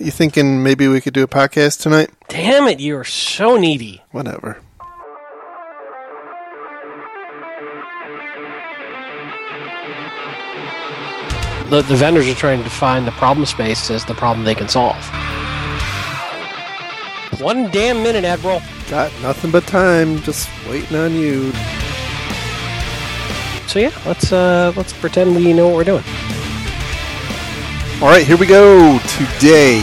You thinking maybe we could do a podcast tonight? Damn it, you're so needy. Whatever. The, the vendors are trying to find the problem space as the problem they can solve. One damn minute, Admiral. Got nothing but time, just waiting on you. So yeah, let's uh let's pretend we know what we're doing. All right, here we go. Today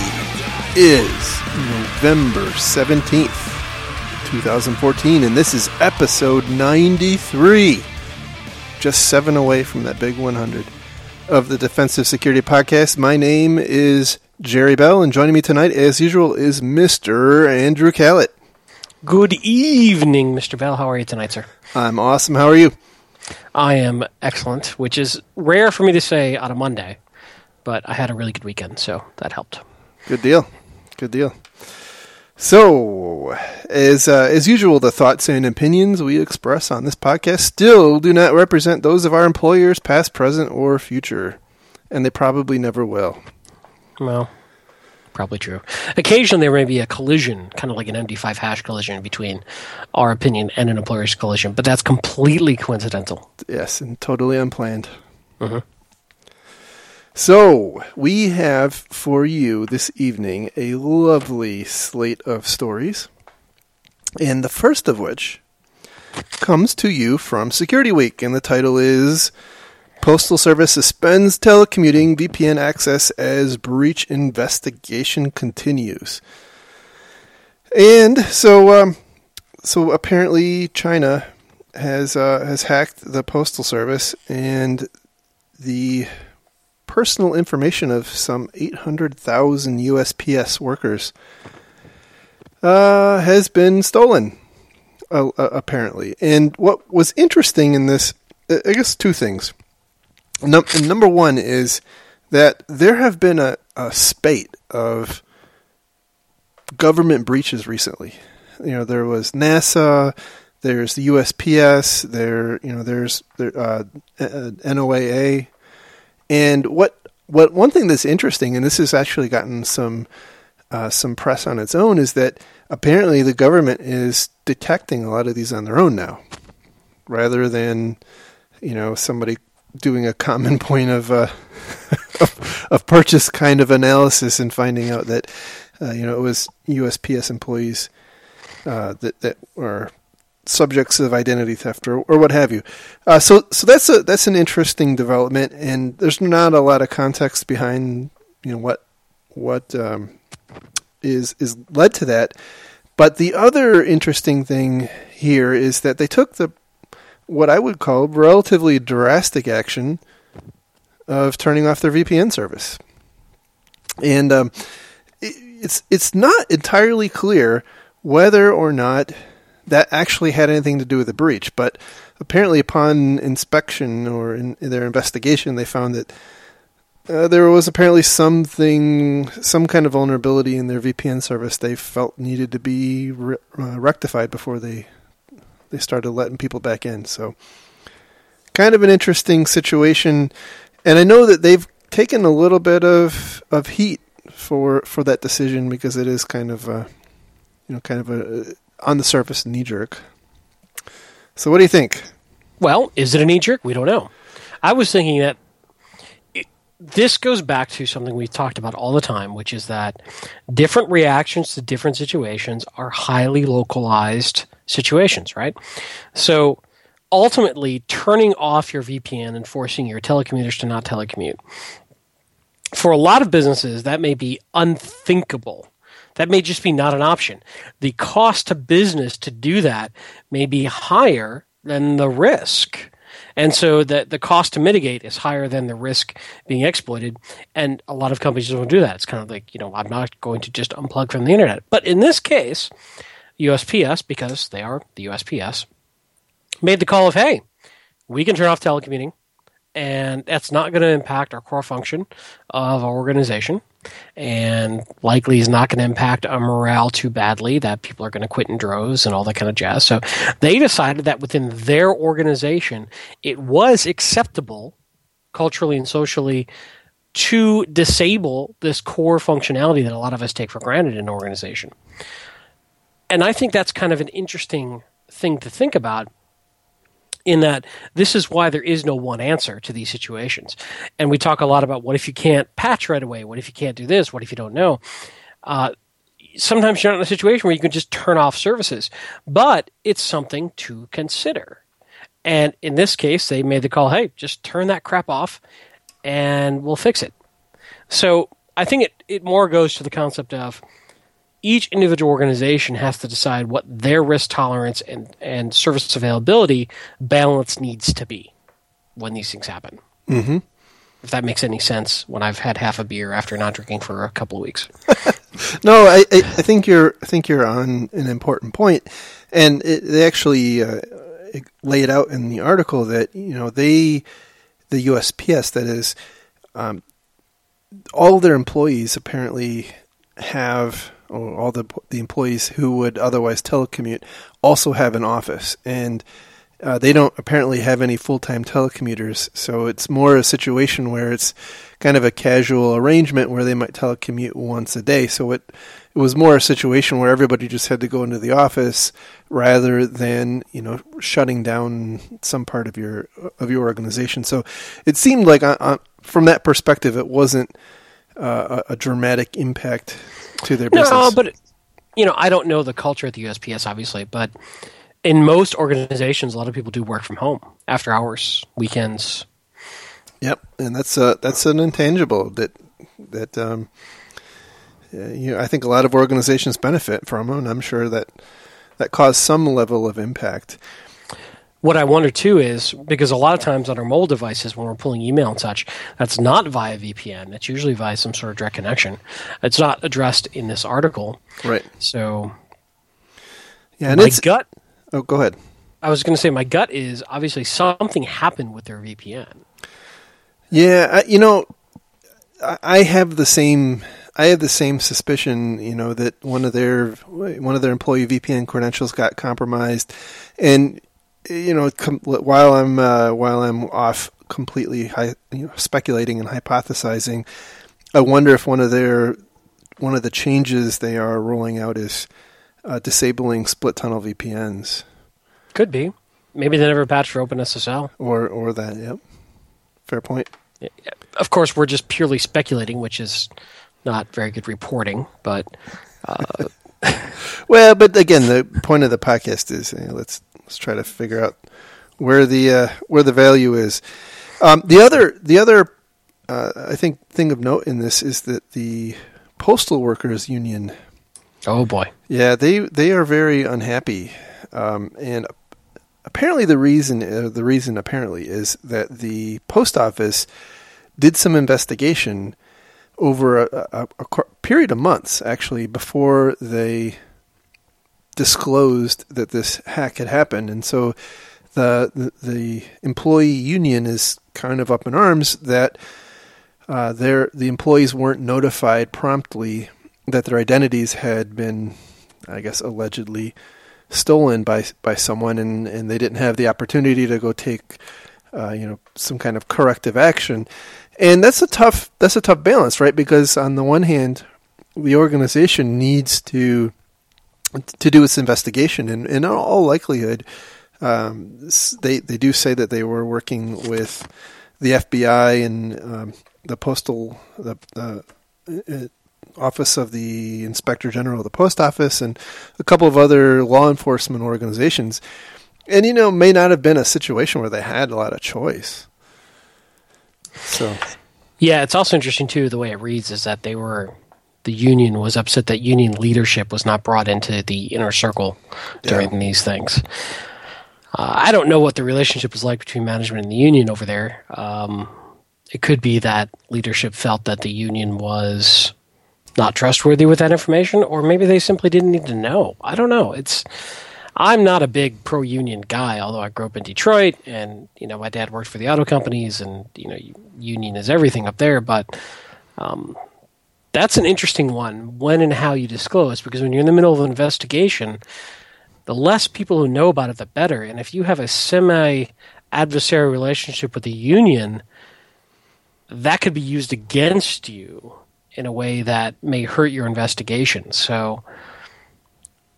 is November 17th, 2014, and this is episode 93. Just seven away from that big 100 of the Defensive Security Podcast. My name is Jerry Bell, and joining me tonight, as usual, is Mr. Andrew Kalat. Good evening, Mr. Bell. How are you tonight, sir? I'm awesome. How are you? I am excellent, which is rare for me to say on a Monday, but I had a really good weekend, so that helped. Good deal. Good deal. So, as uh, as usual, the thoughts and opinions we express on this podcast still do not represent those of our employers, past, present, or future, and they probably never will. Well, probably true. Occasionally, there may be a collision, kind of like an MD5 hash collision between our opinion and an employer's collision, but that's completely coincidental. Yes, and totally unplanned. So, we have for you this evening a lovely slate of stories, and the first of which comes to you from Security Week, and the title is Postal Service Suspends Telecommuting VPN Access as Breach Investigation Continues. And so, um, so apparently, China has uh, has hacked the postal service, and the personal information of some 800,000 USPS workers uh, has been stolen, uh, uh, apparently. And what was interesting in this, uh, I guess, two things. Num- number one is that there have been a, a spate of government breaches recently. You know, there was NASA, there's the USPS, there, you know, there's there, uh, uh, NOAA, and what what one thing that's interesting, and this has actually gotten some uh, some press on its own, is that apparently the government is detecting a lot of these on their own now, rather than you know somebody doing a common point of uh, of, purchase kind of analysis and finding out that uh, you know it was USPS employees uh, that that were subjects of identity theft or, or what have you. Uh, so so that's a that's an interesting development, and there's not a lot of context behind you know what what um, is is led to that. But the other interesting thing here is that they took the what I would call relatively drastic action of turning off their VPN service, and um, it, it's it's not entirely clear whether or not that actually had anything to do with the breach. But apparently, upon inspection or in, in their investigation, they found that uh, there was apparently something, some kind of vulnerability in their VPN service they felt needed to be re- uh, rectified before they they started letting people back in. So, kind of an interesting situation, and I know that they've taken a little bit of of heat for for that decision because it is kind of a you know kind of a on the surface knee jerk. So, what do you think? Well, is it a knee jerk? We don't know. I was thinking that this goes back to something we've talked about all the time, which is that different reactions to different situations are highly localized situations, right? So ultimately, turning off your VPN and forcing your telecommuters to not telecommute. For a lot of businesses, that may be unthinkable. That may just be not an option. The cost to business to do that may be higher than the risk. And so the, the cost to mitigate is higher than the risk being exploited. And a lot of companies don't do that. It's kind of like, you know, I'm not going to just unplug from the internet. But in this case, USPS, because they are the USPS, made the call of, hey, we can turn off telecommuting, and that's not going to impact our core function of our organization and likely is not going to impact our morale too badly that people are going to quit in droves and all that kind of jazz. So they decided that within their organization, it was acceptable culturally and socially to disable this core functionality that a lot of us take for granted in an organization. And I think that's kind of an interesting thing to think about in that this is why there is no one answer to these situations. And we talk a lot about what if you can't patch right away? What if you can't do this? What if you don't know? Uh, sometimes you're not in a situation where you can just turn off services, but it's something to consider. And in this case, they made the call hey, just turn that crap off and we'll fix it. So I think it, it more goes to the concept of each individual organization has to decide what their risk tolerance and, and service availability balance needs to be when these things happen. Mm-hmm. If that makes any sense, when I've had half a beer after not drinking for a couple of weeks. no, I, I, I, think you're I think you're on an important point, and it, they actually uh, lay it out in the article that you know they the USPS that is um, all their employees apparently have all the the employees who would otherwise telecommute also have an office, and uh, they don't apparently have any full time telecommuters. So it's more a situation where it's kind of a casual arrangement where they might telecommute once a day. So it it was more a situation where everybody just had to go into the office rather than you know shutting down some part of your of your organization. So it seemed like uh, uh from that perspective, it wasn't uh, a, a dramatic impact to their business. No, but you know, I don't know the culture at the USPS, obviously, but in most organizations, a lot of people do work from home after hours, weekends. Yep, and that's a that's an intangible that that um, you know, I think a lot of organizations benefit from, and I'm sure that that caused some level of impact. What I wonder too is because a lot of times on our mobile devices, when we're pulling email and such, that's not via VPN. It's usually via some sort of direct connection. It's not addressed in this article. Right. So, yeah, and my it's, gut. Oh, go ahead. I was going to say my gut is obviously something happened with their VPN. Yeah, I, you know, I, I have the same. I have the same suspicion, you know, that one of their one of their employee VPN credentials got compromised, and you know, com- while I'm uh, while I'm off completely you know, speculating and hypothesizing, I wonder if one of their one of the changes they are rolling out is uh, disabling split tunnel VPNs. Could be. Maybe they never patched for OpenSSL. Or or that. Yep. Fair point. Of course, we're just purely speculating, which is not very good reporting. But uh... well, but again, the point of the podcast is you know, let's let's try to figure out where the uh, where the value is. Um, the other the other uh, I think thing of note in this is that the postal workers union. Oh boy! Yeah, they they are very unhappy, um, and apparently the reason uh, the reason apparently is that the post office did some investigation over a, a, a period of months actually before they disclosed that this hack had happened, and so the the, the employee union is kind of up in arms that uh, their the employees weren't notified promptly that their identities had been, I guess, allegedly stolen by by someone, and, and they didn't have the opportunity to go take, uh, you know, some kind of corrective action, and that's a tough that's a tough balance, right? Because on the one hand, the organization needs to to do its investigation, and in all likelihood, um, they they do say that they were working with the FBI and um, the postal the uh, uh, office of the inspector general of the post office and a couple of other law enforcement organizations, and you know may not have been a situation where they had a lot of choice. So, yeah, it's also interesting too. The way it reads is that they were the union was upset that union leadership was not brought into the inner circle during yeah. these things. Uh, I don't know what the relationship was like between management and the union over there. Um, it could be that leadership felt that the union was not trustworthy with that information, or maybe they simply didn't need to know. I don't know. It's I'm not a big pro union guy, although I grew up in Detroit, and you know my dad worked for the auto companies, and you know union is everything up there. But um, that's an interesting one when and how you disclose because when you're in the middle of an investigation the less people who know about it the better and if you have a semi adversarial relationship with the union that could be used against you in a way that may hurt your investigation. So,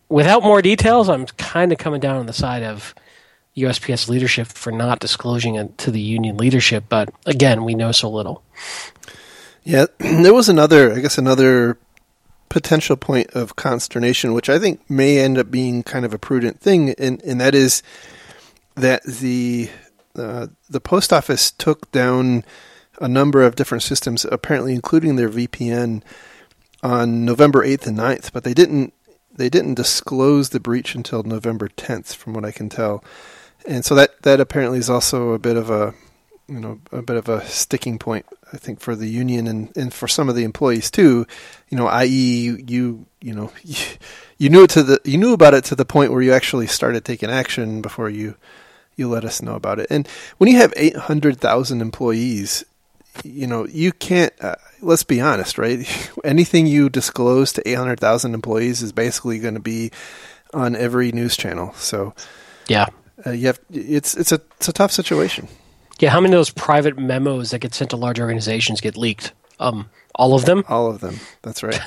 without more details, I'm kind of coming down on the side of USPS leadership for not disclosing it to the union leadership. But again, we know so little. Yeah, there was another, I guess, another potential point of consternation, which I think may end up being kind of a prudent thing, and, and that is that the uh, the post office took down a number of different systems, apparently including their VPN, on November eighth and 9th, but they didn't they didn't disclose the breach until November tenth, from what I can tell, and so that that apparently is also a bit of a you know a bit of a sticking point I think for the union and, and for some of the employees too, you know, i.e. you you know you, you knew it to the you knew about it to the point where you actually started taking action before you you let us know about it. And when you have 800,000 employees, you know, you can't uh, let's be honest, right? Anything you disclose to 800,000 employees is basically going to be on every news channel. So yeah. Uh, you have it's it's a it's a tough situation. Yeah, how many of those private memos that get sent to large organizations get leaked? Um, all of them. All of them. That's right.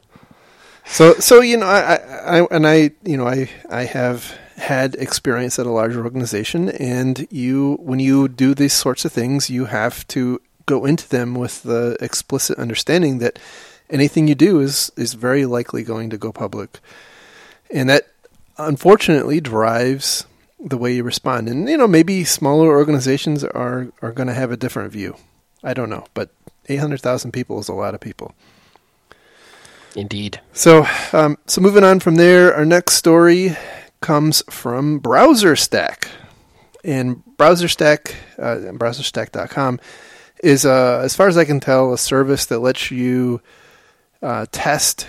so, so you know, I, I, and I, you know, I, I have had experience at a larger organization, and you, when you do these sorts of things, you have to go into them with the explicit understanding that anything you do is is very likely going to go public, and that unfortunately drives the way you respond. And you know, maybe smaller organizations are are going to have a different view. I don't know, but 800,000 people is a lot of people. Indeed. So, um, so moving on from there, our next story comes from BrowserStack, and Browser Stack, BrowserStack, uh, BrowserStack.com, is, uh, as far as I can tell, a service that lets you uh, test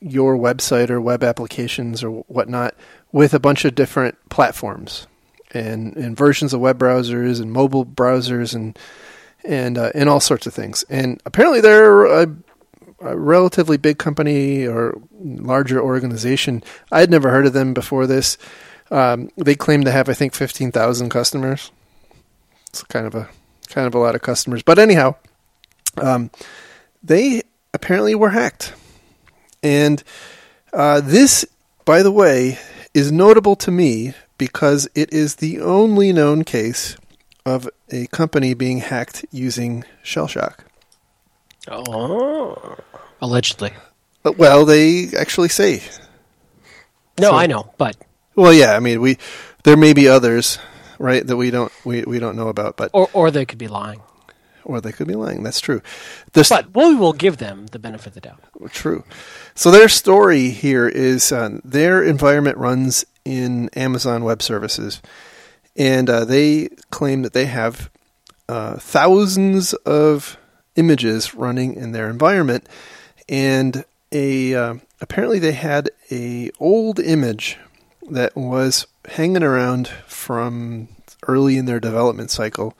your website or web applications or whatnot with a bunch of different platforms and, and versions of web browsers and mobile browsers and and uh, and all sorts of things. And apparently, they're a, a, relatively big company or larger organization. I had never heard of them before this. Um, they claim to have, I think, fifteen thousand customers. It's kind of a kind of a lot of customers. But anyhow, um, they apparently were hacked, and uh, this, by the way, is notable to me because it is the only known case of a company being hacked using shell shock. Oh, allegedly. But, well, they actually say. No, so, I know, but well, yeah. I mean, we there may be others, right, that we don't we, we don't know about, but or or they could be lying, or they could be lying. That's true. But we will give them the benefit of the doubt. True. So their story here is uh, their environment runs in Amazon Web Services, and uh, they claim that they have uh, thousands of images running in their environment, and a uh, apparently they had a old image that was hanging around from early in their development cycle,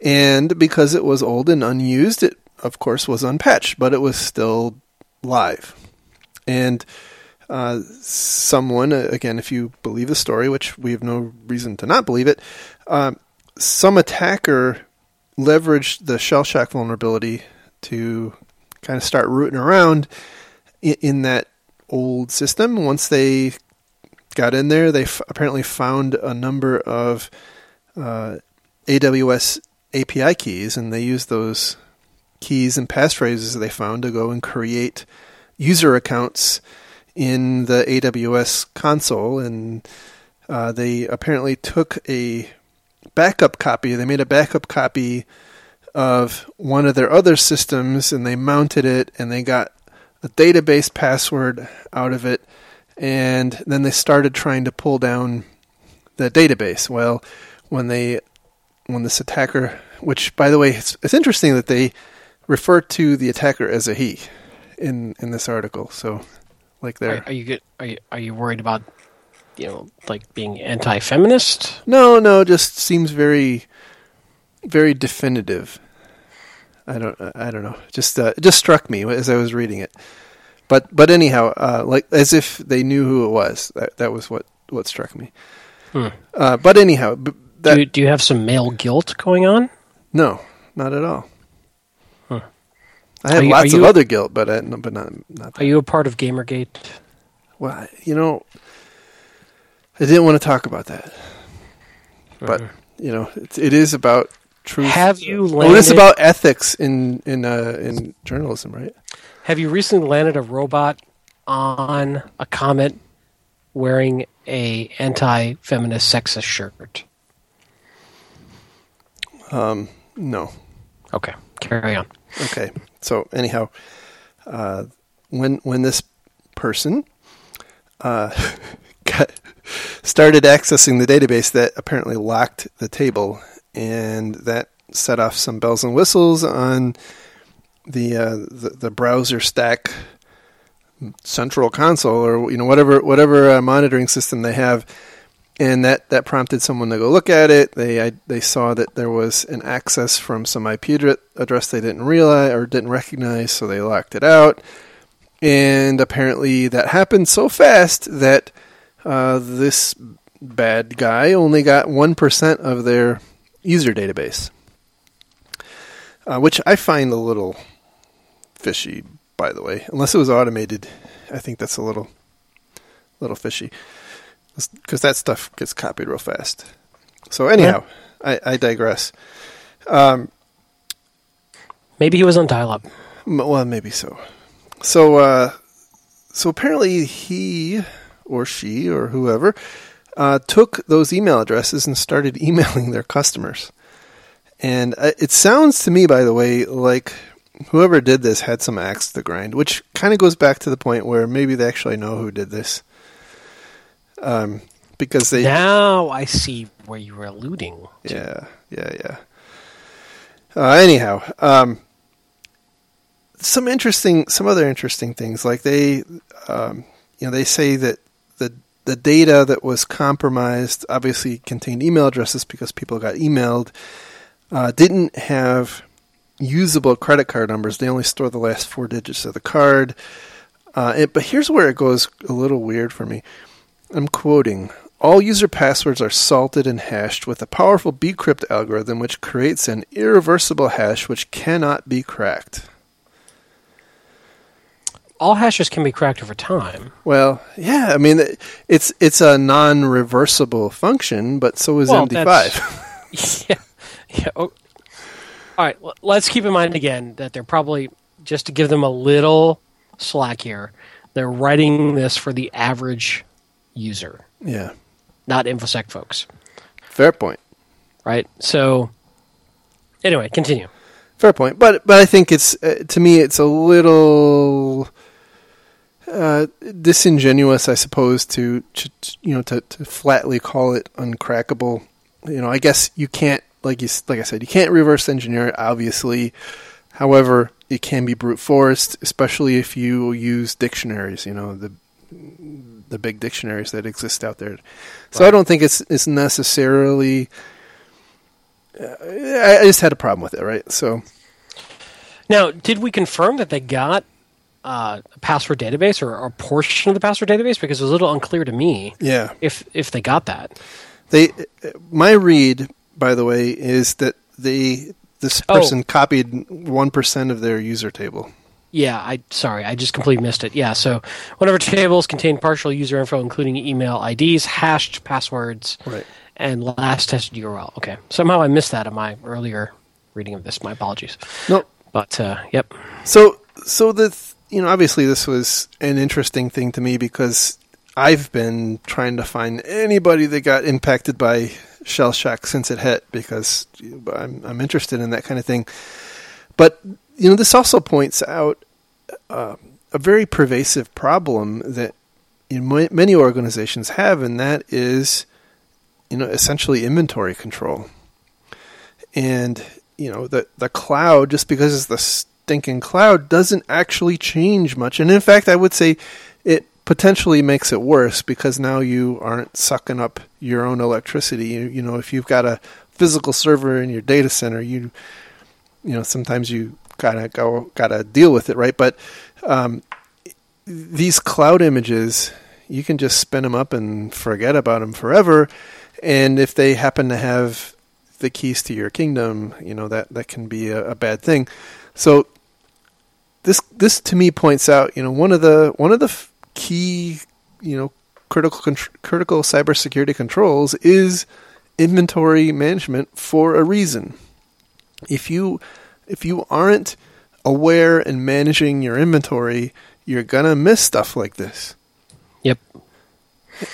and because it was old and unused, it of course was unpatched, but it was still live. And uh, someone, uh, again, if you believe the story, which we have no reason to not believe it, uh, some attacker leveraged the shell shock vulnerability to kind of start rooting around in, in that old system. Once they got in there, they f- apparently found a number of uh, AWS API keys, and they used those keys and passphrases they found to go and create user accounts in the AWS console, and uh, they apparently took a backup copy. They made a backup copy of one of their other systems, and they mounted it, and they got a database password out of it, and then they started trying to pull down the database. Well, when they when this attacker, which by the way, it's, it's interesting that they refer to the attacker as a he in in this article. So, like, there. Are, are you good? Are you are you worried about you know like being anti-feminist? No, no. Just seems very very definitive. I don't I don't know. Just uh, it just struck me as I was reading it. But but anyhow, uh, like as if they knew who it was. That that was what what struck me. Hmm. Uh, but anyhow, that, do, you, do you have some male guilt going on? No, not at all. Huh. I have you- lots are of other guilt, but I, no, but not not that. Are you a part of Gamergate? Well, you know, I didn't want to talk about that, but you know, it, it is about truth. Have you Well, it's about ethics in in uh, in journalism, right? Have you recently landed a robot on a comet wearing a anti-feminist sexist shirt? Um, no. Okay, carry on. Okay. So anyhow, uh, when when this person uh, got, started accessing the database, that apparently locked the table, and that set off some bells and whistles on the uh, the, the browser stack central console or you know whatever whatever uh, monitoring system they have and that, that prompted someone to go look at it. They I, they saw that there was an access from some IP address they didn't realize or didn't recognize, so they locked it out. And apparently, that happened so fast that uh, this bad guy only got one percent of their user database, uh, which I find a little fishy. By the way, unless it was automated, I think that's a little little fishy because that stuff gets copied real fast. So anyhow, I, I digress. Um, Maybe he was on dial-up. m- well, maybe so. So, uh, so apparently he or she or whoever uh, took those email addresses and started emailing their customers. And uh, it sounds to me, by the way, like whoever did this had some axe to grind, which kind of goes back to the point where maybe they actually know who did this. Um, because they Now I see where you were alluding. to. Yeah, yeah, yeah. Uh, anyhow, um, some interesting, some other interesting things. Like they, um, you know, they say that the the data that was compromised obviously contained email addresses because people got emailed. Uh, didn't have usable credit card numbers. They only store the last four digits of the card. Uh, it, but here's where it goes a little weird for me. I'm quoting. All user passwords are salted and hashed with a powerful bcrypt algorithm which creates an irreversible hash which cannot be cracked. All hashes can be cracked over time. Well, yeah, I mean it's it's a non-reversible function, but so is Well, MD5. yeah. Yeah. Oh. All right. well, Let's keep in mind again that they're probably just to give them a little slack here. They're writing this for the average user, yeah, not infosec folks, fair point. right? So, anyway, continue. Fair point, but but I think it's uh, to me it's a little uh, disingenuous, I suppose, to, to you know to, to flatly call it uncrackable. You know, I guess you can't like you like I said, you can't reverse engineer it. Obviously, however, it can be brute forced, especially if you use dictionaries. You know the the big dictionaries that exist out there. So I don't think it's it's necessarily. Uh, I just had a problem with it, right? So Now, did we confirm that they got uh, a password database or a portion of the password database? Because it was a little unclear to me yeah, if if they got that. they. My read, by the way, is that they this Oh. person copied one percent of their user table. Yeah, I sorry, I just completely missed it. Yeah, so whenever tables contain partial user info, including email IDs, hashed passwords, Right. and last tested URL. Okay, somehow I missed that in my earlier reading of this. My apologies. No, But uh, yep, So, so the th- you know, obviously this was an interesting thing to me because I've been trying to find anybody that got impacted by shell shock since it hit because I'm I'm interested in that kind of thing. But you know, this also points out uh, a very pervasive problem that you know, many organizations have, and that is you know essentially inventory control. And you know the the cloud just because it's the stinking cloud doesn't actually change much. And in fact i would say it potentially makes it worse because now you aren't sucking up your own electricity. You, you know if you've got a physical server in your data center you you know sometimes you gotta go gotta deal with it right but um, these cloud images you can just spin them up and forget about them forever and if they happen to have the keys to your kingdom, you know that that can be a, a bad thing. So this this to me points out, you know, one of the one of the key, you know, critical con- critical cybersecurity controls is inventory management for a reason. If you if you aren't aware and managing your inventory, you're gonna miss stuff like this. Yep.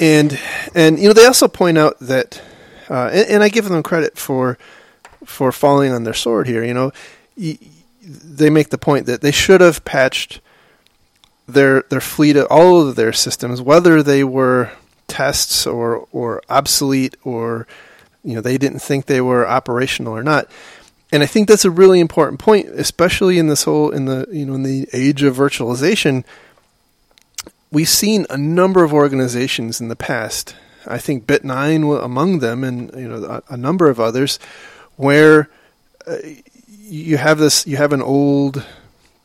And and you know they also point out that, uh, and, and, I give them credit for for falling on their sword here. You know, y- they make the point that they should have patched their their fleet of all of their systems, whether they were tests or or obsolete or you know they didn't think they were operational or not. And I think that's a really important point, especially in this whole in the you know in the age of virtualization. We've seen a number of organizations in the past. I think Bit9 among them, and you know a, a number of others, where uh, you have this you have an old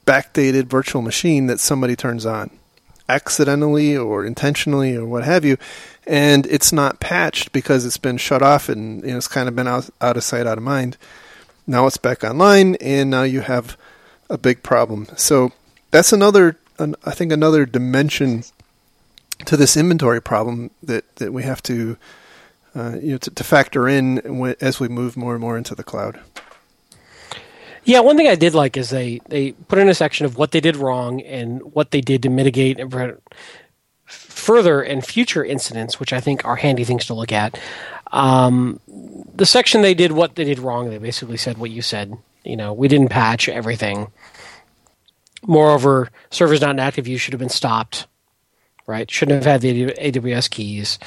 backdated virtual machine that somebody turns on accidentally or intentionally or what have you and it's not patched because it's been shut off and you know, it's kind of been out, out of sight out of mind now it's back online and now you have a big problem so that's another an, i think another dimension to this inventory problem that, that we have to uh, you know to, to factor in as we move more and more into the cloud yeah, one thing I did like is they they put in a section of what they did wrong and what they did to mitigate and further and future incidents, which I think are handy things to look at. Um, the section they did what they did wrong, they basically said what you said. You know, we didn't patch everything. Moreover, servers not active use should have been stopped. Right? Shouldn't have had the AWS keys,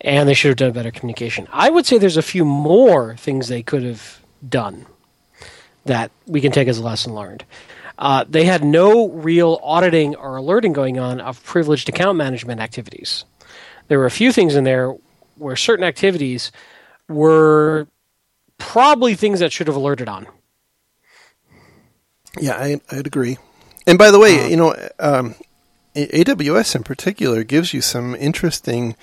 and they should have done better communication. I would say there's a few more things they could have done that we can take as a lesson learned. Uh, they had no real auditing or alerting going on of privileged account management activities. There were a few things in there where certain activities were probably things that should have alerted on. Yeah, I, I'd agree. And by the way, uh, you know, um, AWS in particular gives you some interesting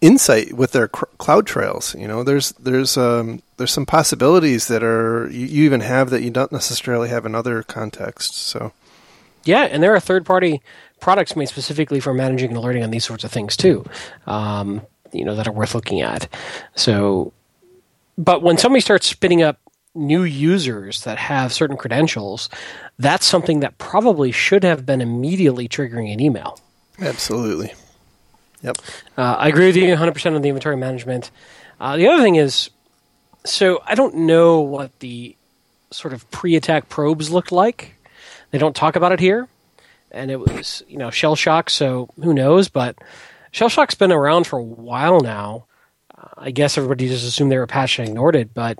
insight with their cr- CloudTrails. You know, there's there's um, there's some possibilities that are you, you, even have that you don't necessarily have in other contexts. So, yeah, and there are third party products made specifically for managing and alerting on these sorts of things too. Um, you know that are worth looking at. So, but when somebody starts spinning up new users that have certain credentials, that's something that probably should have been immediately triggering an email. Absolutely. Yep. Uh, I agree with you 100% on the inventory management. Uh, the other thing is, so I don't know what the sort of pre-attack probes looked like. They don't talk about it here, and it was you know shell shock. So who knows? But shell shock's been around for a while now. Uh, I guess everybody just assumed they were patched and ignored it, but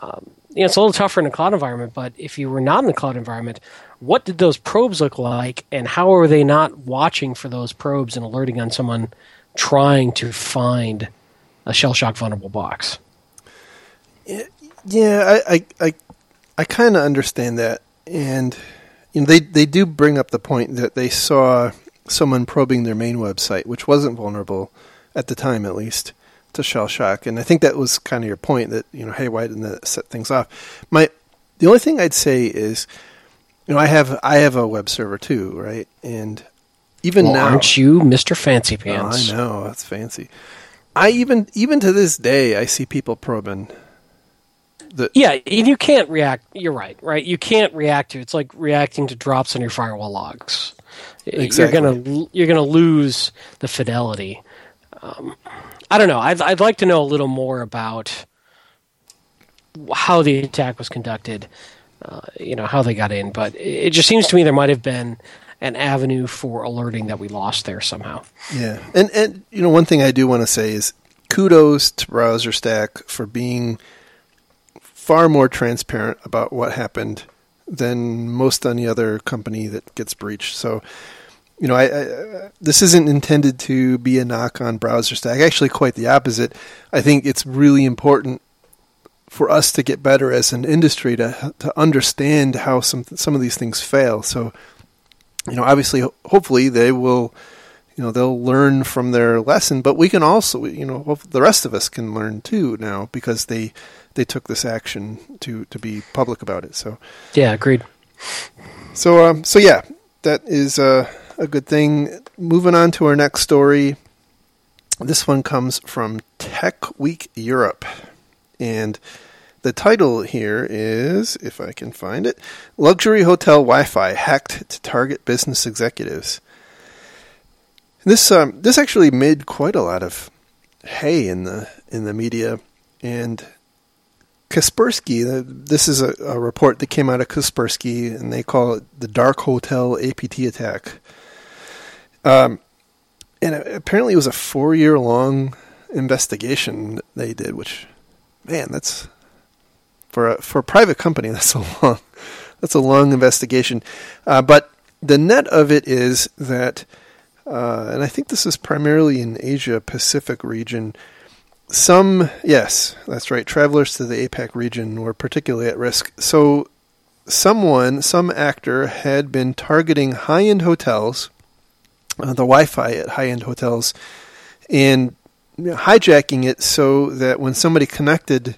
um, you know it's a little tougher in a cloud environment. But if you were not in a cloud environment, what did those probes look like, and how are they not watching for those probes and alerting on someone trying to find a shell shock vulnerable box? Yeah, I I I, I kind of understand that, and you know they they do bring up the point that they saw someone probing their main website, which wasn't vulnerable at the time, at least to shell shock, and I think that was kind of your point that you know, hey, why didn't that set things off? My the only thing I'd say is you know, I have I have a web server too, right? And even well, now, aren't you Mister Fancy Pants? Oh, I know that's fancy. I even even to this day, I see people probing. The, yeah, and you can't react. You're right, right? You can't react to. It's like reacting to drops on your firewall logs. Exactly. You're gonna you're gonna lose the fidelity. Um, I don't know. I'd I'd like to know a little more about how the attack was conducted uh, you know how they got in, but it just seems to me there might have been an avenue for alerting that we lost there somehow. Yeah, and and you know one thing I do want to say is kudos to BrowserStack for being far more transparent about what happened than most any other company that gets breached. So, you know, I, I, this isn't intended to be a knock on BrowserStack. Actually, quite the opposite. I think it's really important for us to get better as an industry to to understand how some some of these things fail. So, you know, obviously, hopefully, they will you know they'll learn from their lesson, but we can also you know the rest of us can learn too now because they they took this action to to be public about it. So yeah, agreed. So um, so yeah, that is uh, a good thing. Moving on to our next story. This one comes from Tech Week Europe, and the title here is, if I can find it, Luxury Hotel Wi-Fi Hacked to Target Business Executives. This um, this actually made quite a lot of hay in the in the media, and Kaspersky. This is a, a report that came out of Kaspersky, and they call it the Dark Hotel APT attack. Um, and apparently it was a four year long investigation they did, which, man, that's for a, for a private company, that's a long that's a long investigation. Uh, but the net of it is that, uh, and I think this is primarily in Asia Pacific region. Some, yes, that's right. Travelers to the APAC region were particularly at risk. So, someone, some actor, had been targeting high-end hotels, uh, the Wi-Fi at high-end hotels, and hijacking it so that when somebody connected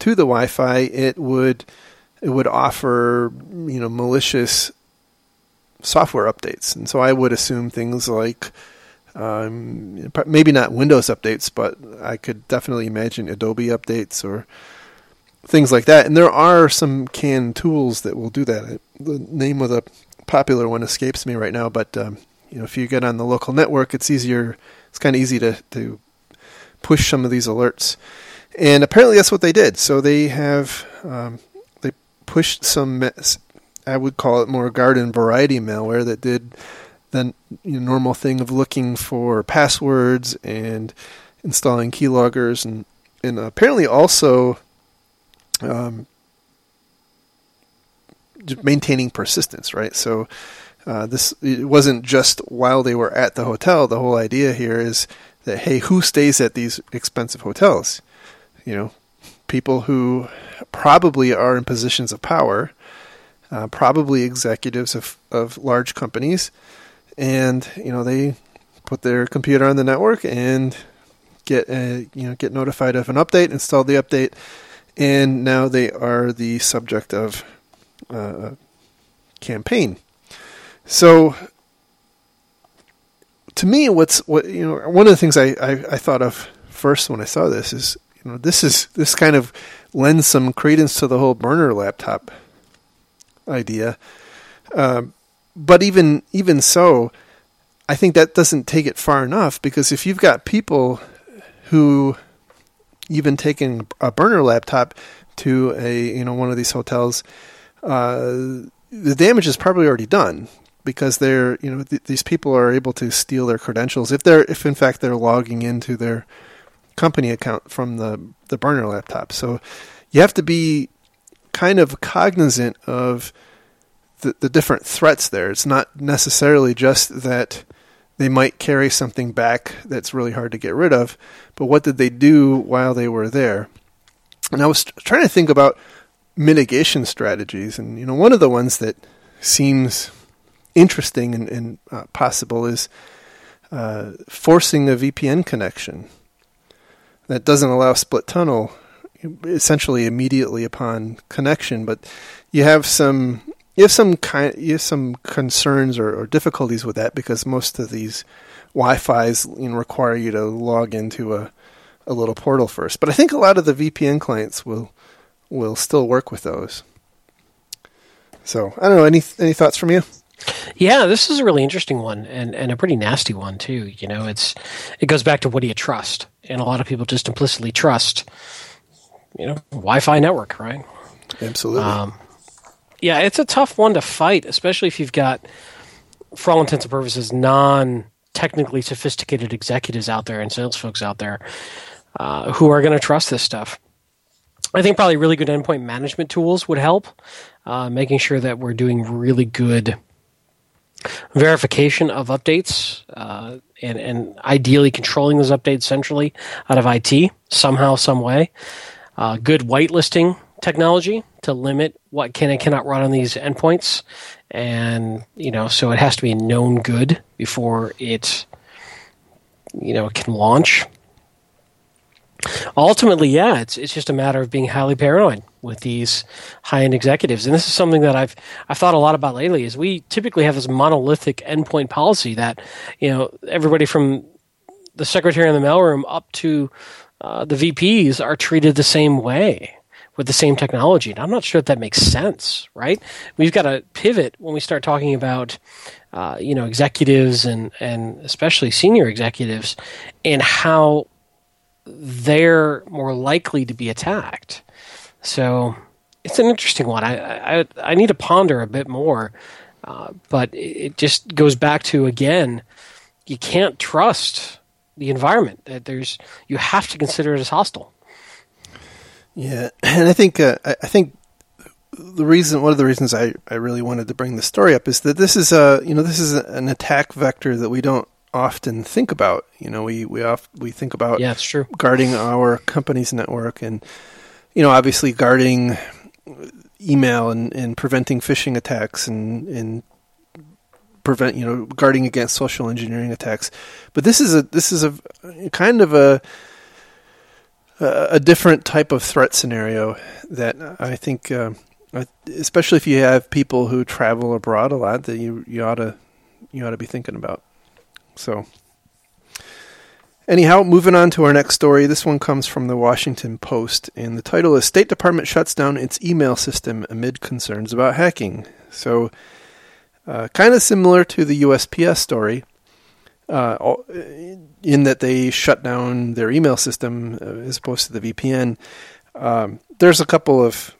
to the Wi-Fi, it would it would offer you know malicious software updates, and so I would assume things like um, maybe not Windows updates, but I could definitely imagine Adobe updates or things like that. And there are some canned tools that will do that. The name of the popular one escapes me right now, but um, you know if you get on the local network, it's easier. It's kind of easy to to push some of these alerts. And apparently that's what they did. So they have um, they pushed some I would call it more garden variety malware that did the you know, normal thing of looking for passwords and installing keyloggers and and apparently also um, maintaining persistence, right? So uh, this it wasn't just while they were at the hotel. The whole idea here is that hey, who stays at these expensive hotels? you know, people who probably are in positions of power, uh, probably executives of, of large companies, and you know they put their computer on the network and get a, you know get notified of an update, install the update, and now they are the subject of uh, a campaign. So to me, what's what you know one of the things I, I, I thought of first when I saw this is you know, this is this kind of lends some credence to the whole burner laptop idea. Uh, but even even so, I think that doesn't take it far enough because if you've got people who even taking a burner laptop to a you know one of these hotels, uh, the damage is probably already done because they're you know th- these people are able to steal their credentials if they're if in fact they're logging into their company account from the the burner laptop. So you have to be kind of cognizant of the, the different threats there. It's not necessarily just that they might carry something back that's really hard to get rid of, but what did they do while they were there? And I was trying to think about mitigation strategies, and you know, one of the ones that seems interesting and, and uh, possible is uh, forcing a VPN connection that doesn't allow split tunnel essentially immediately upon connection, but you have some you have some kind you have some concerns or, or difficulties with that because most of these Wi-Fi's you know, require you to log into a a little portal first. But I think a lot of the VPN clients will will still work with those. So I don't know. Any any thoughts from you? Yeah, this is a really interesting one and, and a pretty nasty one too. You know, it's it goes back to what do you trust? And a lot of people just implicitly trust, you know, Wi-Fi network, right? Absolutely. Um, yeah, it's a tough one to fight, especially if you've got, for all intents and purposes, non technically sophisticated executives out there and sales folks out there uh, who are going to trust this stuff. I think probably really good endpoint management tools would help, uh, making sure that we're doing really good verification of updates, uh, and, and ideally controlling those updates centrally out of IT somehow, some way. Uh, good whitelisting technology to limit what can and cannot run on these endpoints, and you know, so it has to be known good before it you know, can launch. Ultimately, yeah, it's it's just a matter of being highly paranoid with these high end executives, and this is something that I've I've thought a lot about lately. Is we typically have this monolithic endpoint policy that you know everybody from the secretary in the mailroom up to uh, the VPs are treated the same way with the same technology. And I'm not sure that that makes sense, right? We've got to pivot when we start talking about, uh, you know, executives and, and especially senior executives and how they're more likely to be attacked. So it's an interesting one. I, I, I need to ponder a bit more. Uh, but it just goes back to, again, you can't trust the environment. That there's you have to consider it as hostile. Yeah, and I think uh, I think the reason one of the reasons I, I really wanted to bring the story up is that this is a you know this is an attack vector that we don't often think about. You know, we we off we think about yeah, it's true guarding our company's network and you know obviously guarding email and, and preventing phishing attacks and, and prevent you know guarding against social engineering attacks. But this is a this is a kind of a a different type of threat scenario that I think, uh, especially if you have people who travel abroad a lot, that you you ought to you ought to be thinking about. So. Anyhow, moving on to our next story. This one comes from the Washington Post, and the title is State Department Shuts Down Its Email System Amid Concerns About Hacking. So, uh, kind of similar to the USPS story, uh, in that they shut down their email system uh, as opposed to the VPN. Um, there's a couple of,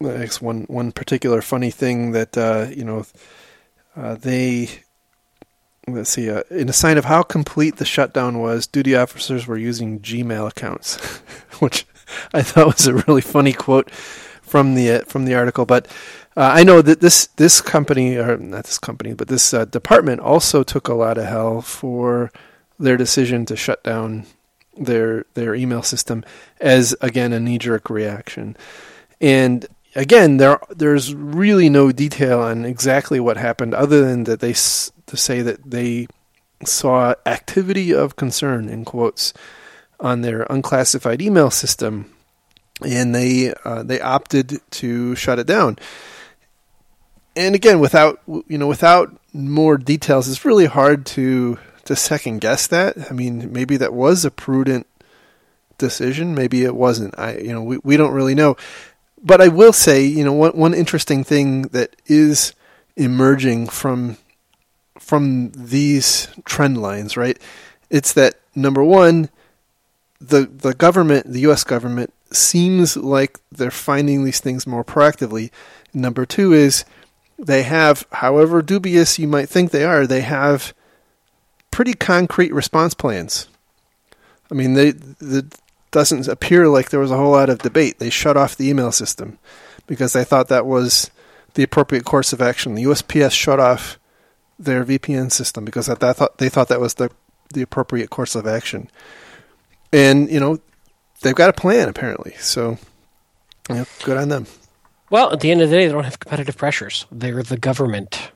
I guess one one particular funny thing that uh, you know uh, they let's see uh, in a sign of how complete the shutdown was, duty officers were using Gmail accounts, which I thought was a really funny quote from the from the article, but. Uh, I know that this this company, or not this company, but this uh, department also took a lot of hell for their decision to shut down their their email system as again a knee jerk reaction. And again, there there's really no detail on exactly what happened, other than that they to say that they saw activity of concern in quotes on their unclassified email system, and they uh, they opted to shut it down and again, without you know, without more details, it's really hard to to second guess that. I mean, maybe that was a prudent decision, maybe it wasn't. I you know, we we don't really know. But I will say, you know, one one interesting thing that is emerging from from these trend lines, right? It's that number one, the the government, the U.S. government, seems like they're finding these things more proactively. Number two is they have, however dubious you might think they are, they have pretty concrete response plans. I mean, they it doesn't appear like there was a whole lot of debate. They shut off the email system because they thought that was the appropriate course of action. The USPS shut off their VPN system because that, thought, they thought that was the the appropriate course of action. And you know, they've got a plan apparently. So, you know, good on them. Well, at the end of the day, they don't have competitive pressures. They're the government.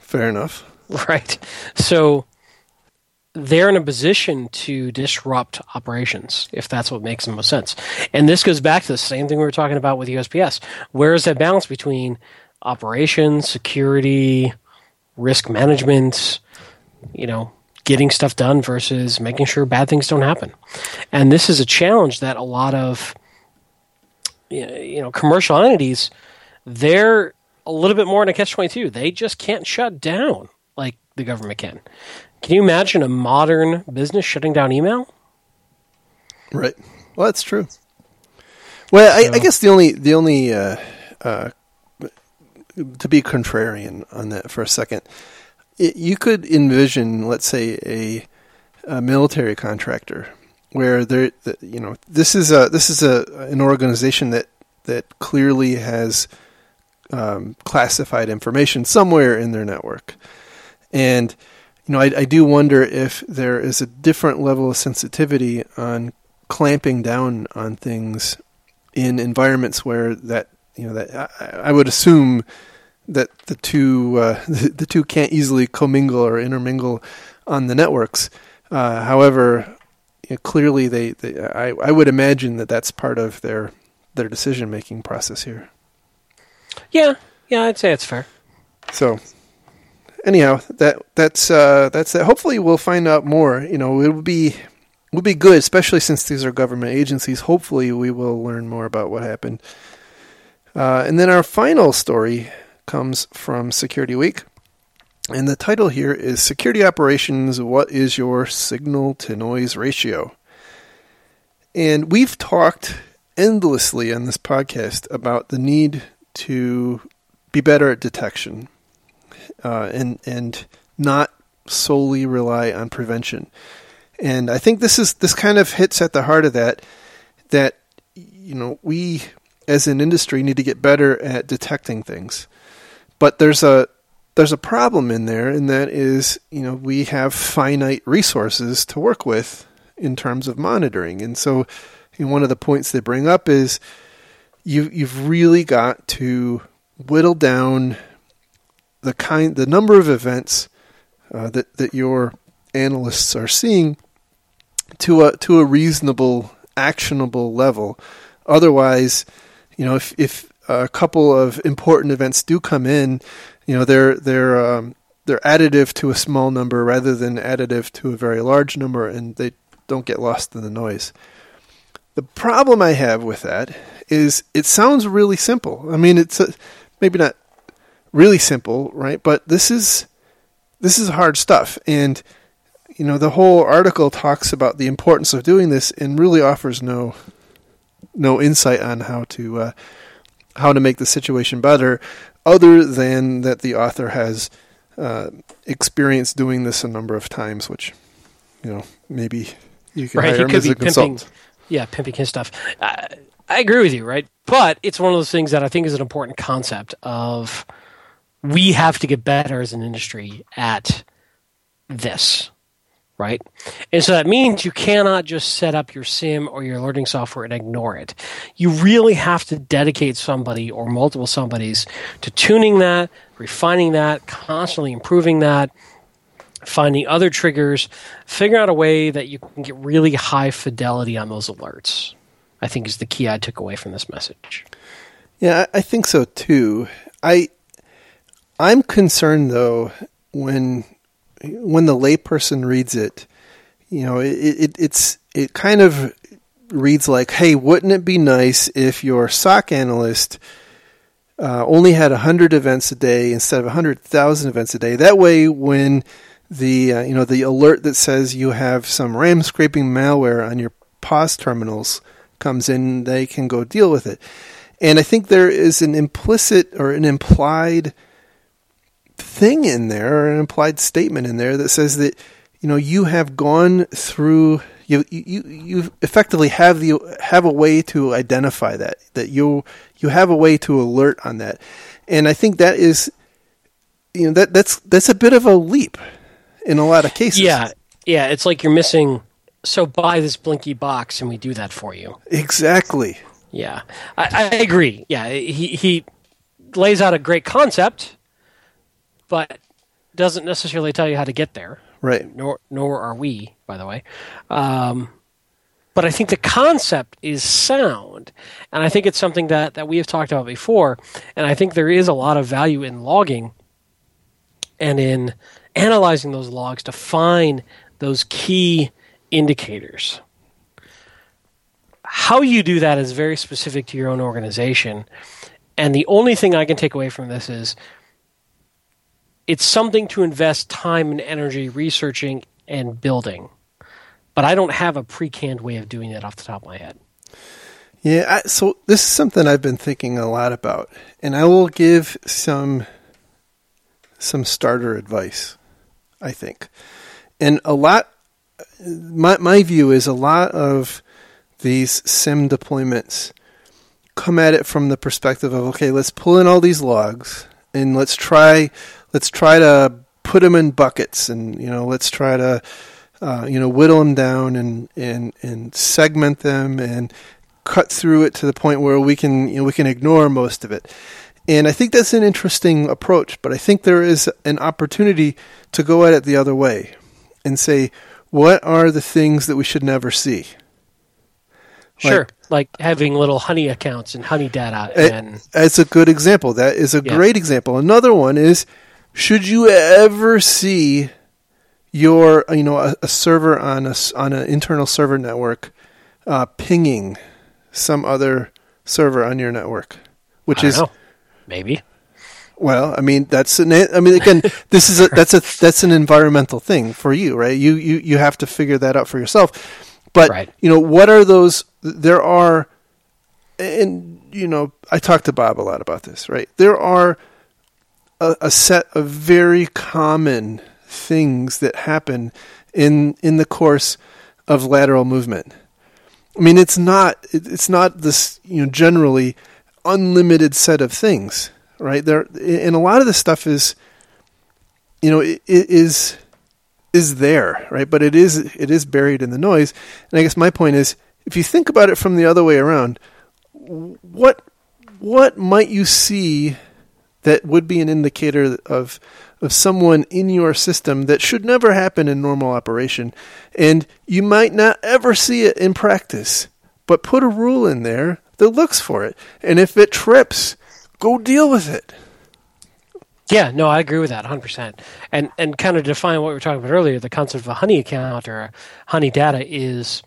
Fair enough. Right. So they're in a position to disrupt operations if that's what makes the most sense. And this goes back to the same thing we were talking about with USPS. Where is that balance between operations, security, risk management, you know, getting stuff done versus making sure bad things don't happen? And this is a challenge that a lot of you know commercial entities, they're a little bit more in a catch twenty two. They just can't shut down like the government can. Can you imagine a modern business shutting down email? Right. Well, that's true. Well, so, I, I, guess the only the only uh, uh, to be contrarian on that for a second, it, you could envision, let's say, a, a military contractor where there, you know, this is a this is a an organization that that clearly has um, classified information somewhere in their network, and you know, I, I do wonder if there is a different level of sensitivity on clamping down on things in environments where that you know that I, I would assume that the two uh, the, the, two can't easily commingle or intermingle on the networks. Uh, however, you know, clearly they, they I, I would imagine that that's part of their their decision making process here. Yeah, yeah, I'd say it's fair. So, anyhow, that that's uh, that's that. Hopefully, we'll find out more. You know, it would be would be good, especially since these are government agencies. Hopefully, we will learn more about what happened. Uh, and then our final story comes from Security Week. And the title here is Security Operations What is Your Signal to Noise Ratio? And we've talked endlessly on this podcast about the need to be better at detection uh, and, and not solely rely on prevention. And I think this is this kind of hits at the heart of that that you know we as an industry need to get better at detecting things. But there's a there's a problem in there, and that is, you know, we have finite resources to work with in terms of monitoring. And so, you know, one of the points they bring up is you you've really got to whittle down the kind the number of events uh, that that your analysts are seeing to a to a reasonable, actionable level. Otherwise, you know, if if a couple of important events do come in, you know, they're they're um, they're additive to a small number rather than additive to a very large number, and they don't get lost in the noise. The problem I have with that is it sounds really simple. I mean, it's a, maybe not really simple, right? But this is this is hard stuff, and you know, the whole article talks about the importance of doing this and really offers no no insight on how to uh, how to make the situation better, other than that the author has uh, experienced doing this a number of times, which you know maybe you can right, hire him as a consultant. Pimping, yeah, pimping his stuff. I, I agree with you, right? But it's one of those things that I think is an important concept of we have to get better as an industry at this right? And so that means you cannot just set up your SIEM or your alerting software and ignore it. You really have to dedicate somebody or multiple somebodies to tuning that, refining that, constantly improving that, finding other triggers, figure out a way that you can get really high fidelity on those alerts. I think is the key I took away from this message. Yeah, I think so too. I I'm concerned though when when the layperson reads it, you know, it, it, it's it kind of reads like, "Hey, wouldn't it be nice if your SOC analyst uh, only had hundred events a day instead of hundred thousand events a day? That way, when the uh, you know the alert that says you have some RAM scraping malware on your POS terminals comes in, they can go deal with it." And I think there is an implicit or an implied thing in there or an implied statement in there that says that you know you have gone through you you you effectively have the have a way to identify that that you you have a way to alert on that. And i think that is you know that that's that's a bit of a leap in a lot of cases. Yeah yeah it's like you're missing so buy this blinky box and we do that for you. Exactly. Yeah i, I agree. Yeah he he lays out a great concept but doesn't necessarily tell you how to get there. Right. Nor nor are we, by the way. Um, but I think the concept is sound, and I think it's something that that we have talked about before. And I think there is a lot of value in logging and in analyzing those logs to find those key indicators. How you do that is very specific to your own organization. And the only thing I can take away from this is it's something to invest time and energy researching and building. But I don't have a pre-canned way of doing that off the top of my head. Yeah, I, so this is something I've been thinking a lot about, and I will give some some starter advice. I think, and a lot. My my view is a lot of these SIEM deployments come at it from the perspective of okay, let's pull in all these logs and let's try let's try to put them in buckets, and you know, let's try to uh, you know whittle them down and and and segment them and cut through it to the point where we can you know we can ignore most of it. And I think that's an interesting approach, but I think there is an opportunity to go at it the other way and say, what are the things that we should never see? Sure, like, like having little honey accounts and honey data. And a good example, that is a yeah. great example. Another one is, should you ever see your you know a, a server on a on an internal server network uh, pinging some other server on your network, which is know. maybe. Well, I mean that's an. I mean again, this is a that's a that's an environmental thing for you, right? You you you have to figure that out for yourself. But right. you know what are those? There are, and you know I talked to Bob a lot about this, right? There are a, a set of very common things that happen in in the course of lateral movement. I mean, it's not it's not this you know generally unlimited set of things, right? There and a lot of this stuff is you know it, it is is there, right? But it is it is buried in the noise. And I guess my point is, if you think about it from the other way around, what what might you see that would be an indicator of of someone in your system that should never happen in normal operation. And you might not ever see it in practice, but put a rule in there that looks for it. And if it trips, go deal with it. Yeah, no, I agree with that 100%. And and kind of define what we were talking about earlier, the concept of a honey account or honey data is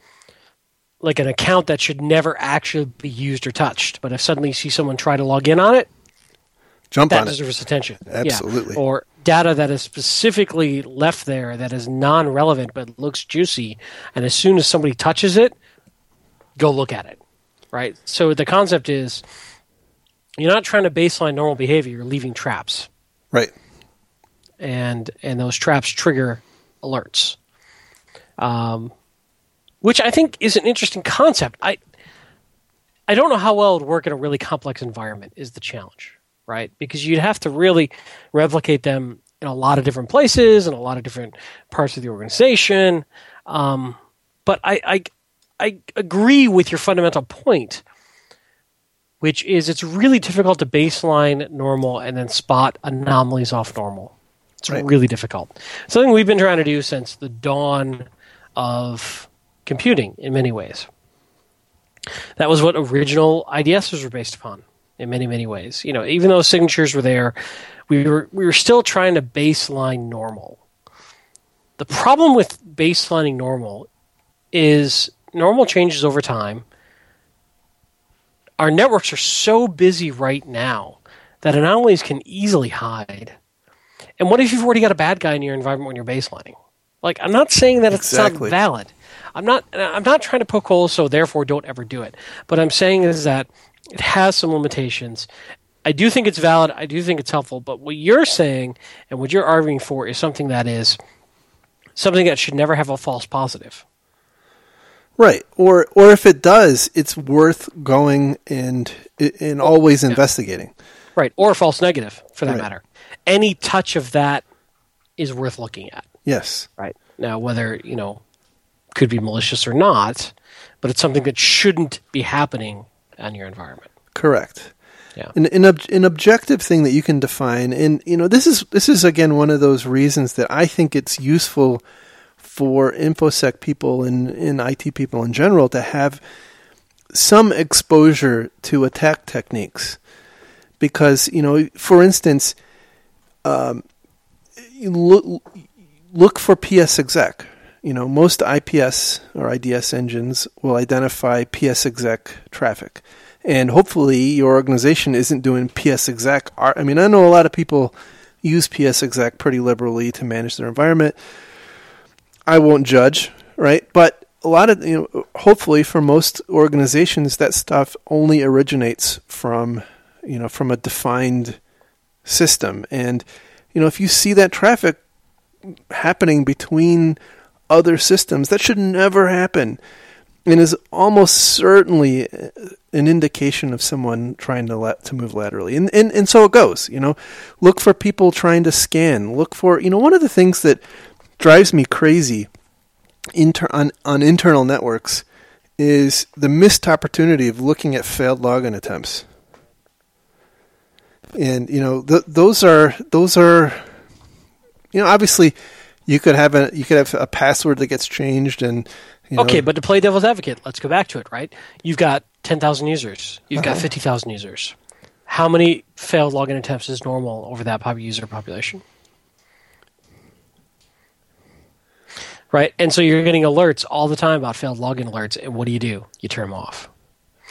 like an account that should never actually be used or touched. But if suddenly you see someone try to log in on it, jump that on deserves it. attention. Absolutely. Yeah. Or data that is specifically left there that is non-relevant but looks juicy, and as soon as somebody touches it, go look at it. Right. So the concept is you're not trying to baseline normal behavior. You're leaving traps. Right. And and those traps trigger alerts. Um, which I think is an interesting concept. I I don't know how well it would work in a really complex environment. Is the challenge right? Because you'd have to really replicate them in a lot of different places and a lot of different parts of the organization. Um, but I, I, I agree with your fundamental point, which is it's really difficult to baseline normal and then spot anomalies off normal. It's right. really difficult. Something we've been trying to do since the dawn of computing in many ways. That was what original IDSs were based upon in many many ways. You know, even though signatures were there, we were we were still trying to baseline normal. The problem with baselining normal is normal changes over time. Our networks are so busy right now that anomalies can easily hide. And what if you've already got a bad guy in your environment when you're baselining? Like, I'm not saying that it's exactly. not valid. I'm not. I'm not trying to poke holes, so therefore don't ever do it. But I'm saying is that it has some limitations. I do think it's valid. I do think it's helpful. But what you're saying and what you're arguing for is something that is something that should never have a false positive. Right. Or or if it does, it's worth going and and always yeah. investigating. Right. Or false negative for that right. matter. Any touch of that is worth looking at. Yes. Right. Now whether, you know, could be malicious or not, but it's something that shouldn't be happening on your environment. Correct. Yeah. An, an, ob- an objective thing that you can define, and you know, this is this is again one of those reasons that I think it's useful for infosec people and, and IT people in general to have some exposure to attack techniques, because you know, for instance, um, look look for PsExec. You know, most IPS or IDS engines will identify PsExec traffic and hopefully your organization isn't doing PsExec. I mean, I know a lot of people use PsExec pretty liberally to manage their environment. I won't judge, right? But a lot of you know, hopefully for most organizations, that stuff only originates from you know from a defined system, and you know if you see that traffic happening between other systems, that should never happen and is almost certainly an indication of someone trying to to move laterally. And, and and so it goes, you know. Look for people trying to scan. Look for, you know, one of the things that drives me crazy inter, on on internal networks is the missed opportunity of looking at failed login attempts. and you know th- those are those are you know obviously you could have a you could have a password that gets changed and you know, Okay, but to play devil's advocate, let's go back to it, right? You've got 10,000 users. You've got Uh-huh. 50,000 users. How many failed login attempts is normal over that pop- user population? Right? And so you're getting alerts all the time about failed login alerts, and what do you do? You turn them off.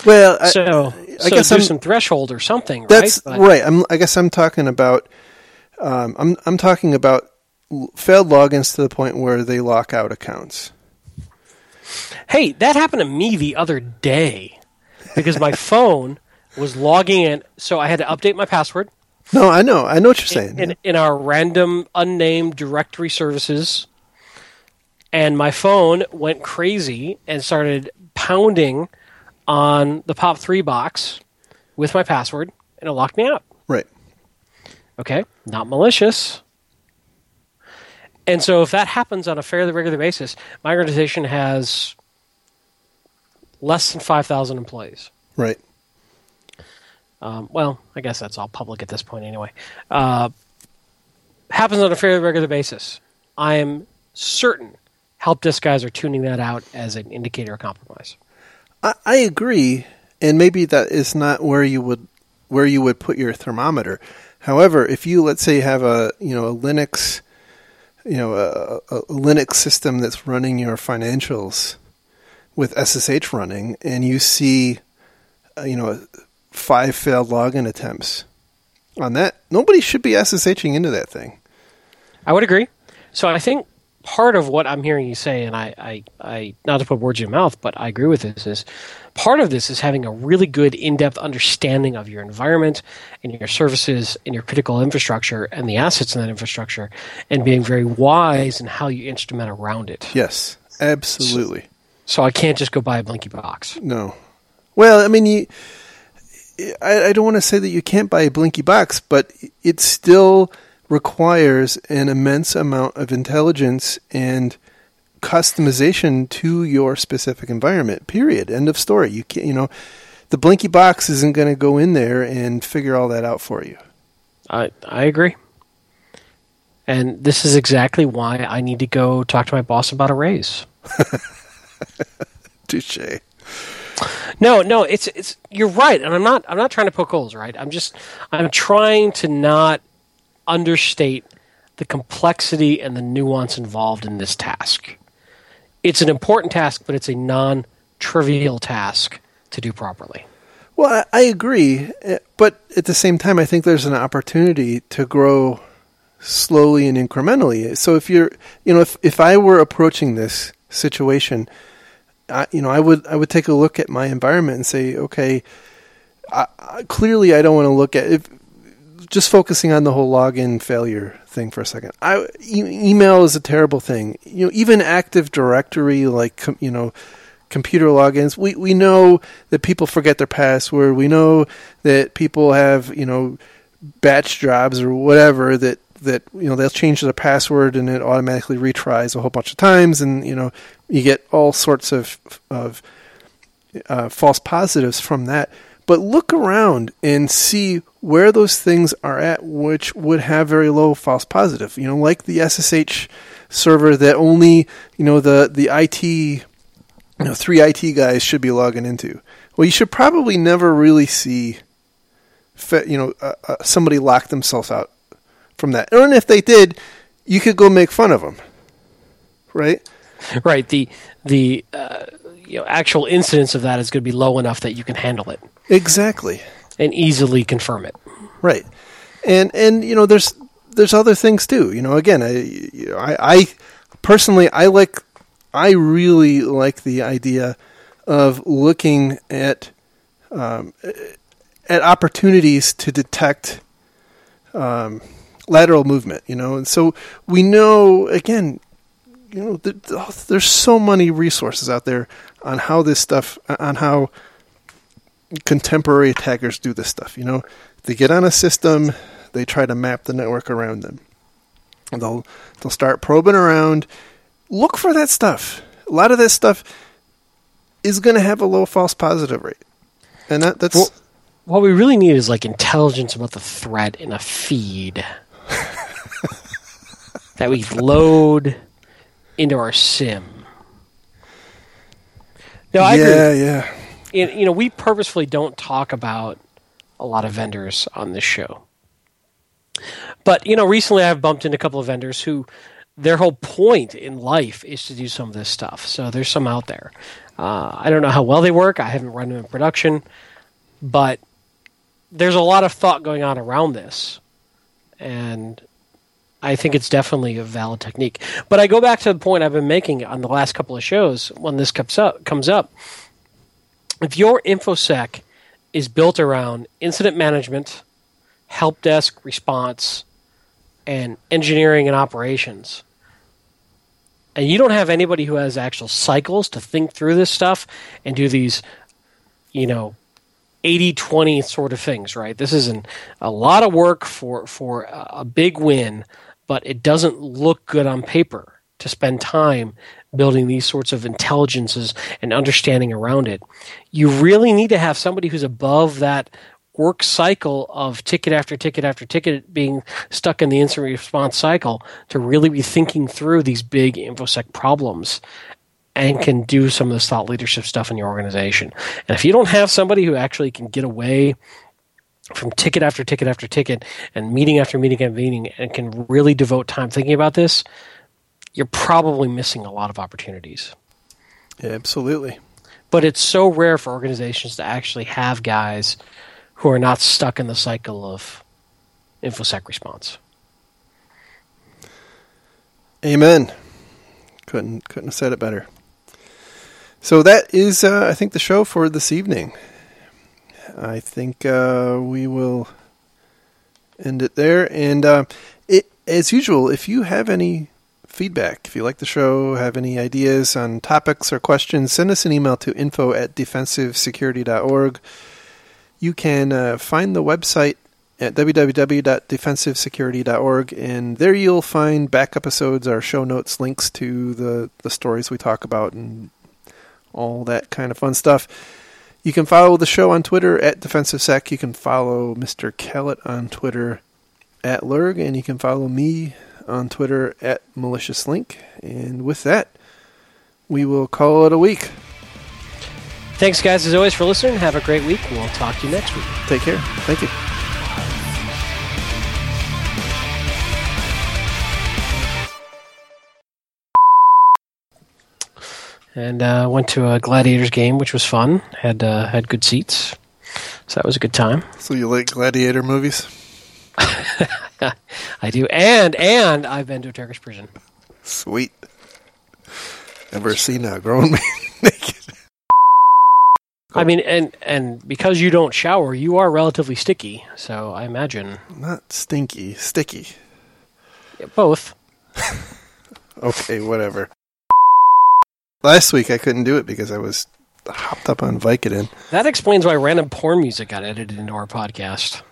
well I, So, I so guess there's some threshold or something, that's right? right, But- I'm I guess I'm talking about um, I'm I'm talking about failed logins to the point where they lock out accounts. Hey, that happened to me the other day because my phone was logging in, so I had to update my password. No, I know, I know what you're saying. in, in our random unnamed directory services and my phone went crazy and started pounding on the pop 3 box with my password and it locked me out right. okay not malicious and so if that happens on a fairly regular basis my organization has less than 5000 employees Right. um, well, I guess that's all public at this point anyway. Uh, happens on a fairly regular basis. I am certain help desk guys are tuning that out as an indicator of compromise. I, I agree, and maybe that is not where you would where you would put your thermometer. However, if you let's say have a you know a Linux you know a, a Linux system that's running your financials with SSH running, and you see uh, you know five failed login attempts on that, nobody should be SSHing into that thing. I would agree. So I think part of what I'm hearing you say, and I, I, I not to put words in your mouth, but I agree with this, is part of this is having a really good in-depth understanding of your environment and your services and your critical infrastructure and the assets in that infrastructure, and being very wise in how you instrument around it. Yes, absolutely. So I can't just go buy a blinky box. No. Well, I mean, you, I, I don't want to say that you can't buy a Blinky box, but it's still requires an immense amount of intelligence and customization to your specific environment. Period. End of story. You can't, you know, the Blinky box isn't going to go in there and figure all that out for you. I I agree. And this is exactly why I need to go talk to my boss about a raise. Touche. No, no, it's it's you're right, and I'm not I'm not trying to poke holes, right? I'm just I'm trying to not understate the complexity and the nuance involved in this task. It's an important task, but it's a non-trivial task to do properly. Well, I, I agree, eh, but at the same time, I think there's an opportunity to grow slowly and incrementally. So if you're, you know, if if I were approaching this situation, I, you know, I would I would take a look at my environment and say, okay, I, I, clearly I don't want to look at if just focusing on the whole login failure thing for a second. I e- email is a terrible thing. You know, even Active Directory, like com- you know, computer logins. We we know that people forget their password. We know that people have you know batch jobs or whatever that that you know they'll change their password and it automatically retries a whole bunch of times, and you know you get all sorts of of uh, false positives from that. But look around and see where those things are at, which would have very low false positive. You know, like the SSH server that only you know the the IT you know three IT guys should be logging into. Well, you should probably never really see you know uh, uh, somebody lock themselves out from that. And if they did, you could go make fun of them, right? Right. The the uh, you know actual incidence of that is going to be low enough that you can handle it Exactly. and easily confirm it. Right. And and you know there's there's other things too. You know, again, I you know, I, I personally I like I really like the idea of looking at um, at opportunities to detect um, lateral movement. You know, and so we know again. You know, th- th- there's so many resources out there on how this stuff, on how contemporary attackers do this stuff. You know, they get on a system, they try to map the network around them. They'll they'll start probing around. Look for that stuff. A lot of this stuff is going to have a low false positive rate, and that, that's Well, what we really need is like intelligence about the threat in a feed that we load into our SIEM. No, I agree. yeah, you you know, we purposefully don't talk about a lot of vendors on this show. But, you know, recently I've bumped into a couple of vendors who their whole point in life is to do some of this stuff. So there's some out there. Uh, I don't know how well they work. I haven't run them in production, but there's a lot of thought going on around this. And I think it's definitely a valid technique. But I go back to the point I've been making on the last couple of shows when this comes up. Comes up. If your infosec is built around incident management, help desk response, and engineering and operations, and you don't have anybody who has actual cycles to think through this stuff and do these, you know, 80 20 sort of things, right? This isn't a lot of work for, for a big win, but it doesn't look good on paper to spend time building these sorts of intelligences and understanding around it. You really need to have somebody who's above that work cycle of ticket after ticket after ticket being stuck in the incident response cycle to really be thinking through these big infosec problems and can do some of this thought leadership stuff in your organization. And if you don't have somebody who actually can get away from ticket after ticket after ticket and meeting after meeting after meeting and can really devote time thinking about this, you're probably missing a lot of opportunities. Yeah, absolutely. But it's so rare for organizations to actually have guys who are not stuck in the cycle of infosec response. Amen. Couldn't couldn't have said it better. So that is, uh, I think, the show for this evening. I think uh, we will end it there. And uh, it, as usual, if you have any feedback, if you like the show, have any ideas on topics or questions, send us an email to info at defensivesecurity.org. You can uh, find the website at www.defensivesecurity.org, and there you'll find back episodes, our show notes, links to the, the stories we talk about, and all that kind of fun stuff. You can follow the show on Twitter at DefensiveSec. You can follow Mr. Kalat on Twitter at Lurg, and you can follow me on Twitter at MaliciousLink. And with that, we will call it a week. Thanks, guys, as always, for listening. Have a great week. We'll talk to you next week. Take care. Thank you. And uh, went to a Gladiators game, which was fun. Had uh, had good seats, so that was a good time. So you like gladiator movies? I do, and and I've been to a Turkish prison. Sweet. Never seen a grown man naked. I mean, and and because you don't shower, you are relatively sticky. So I imagine Not stinky, sticky. yeah, both. Okay, whatever. Last week I couldn't do it because I was hopped up on Vicodin. That explains why random porn music got edited into our podcast.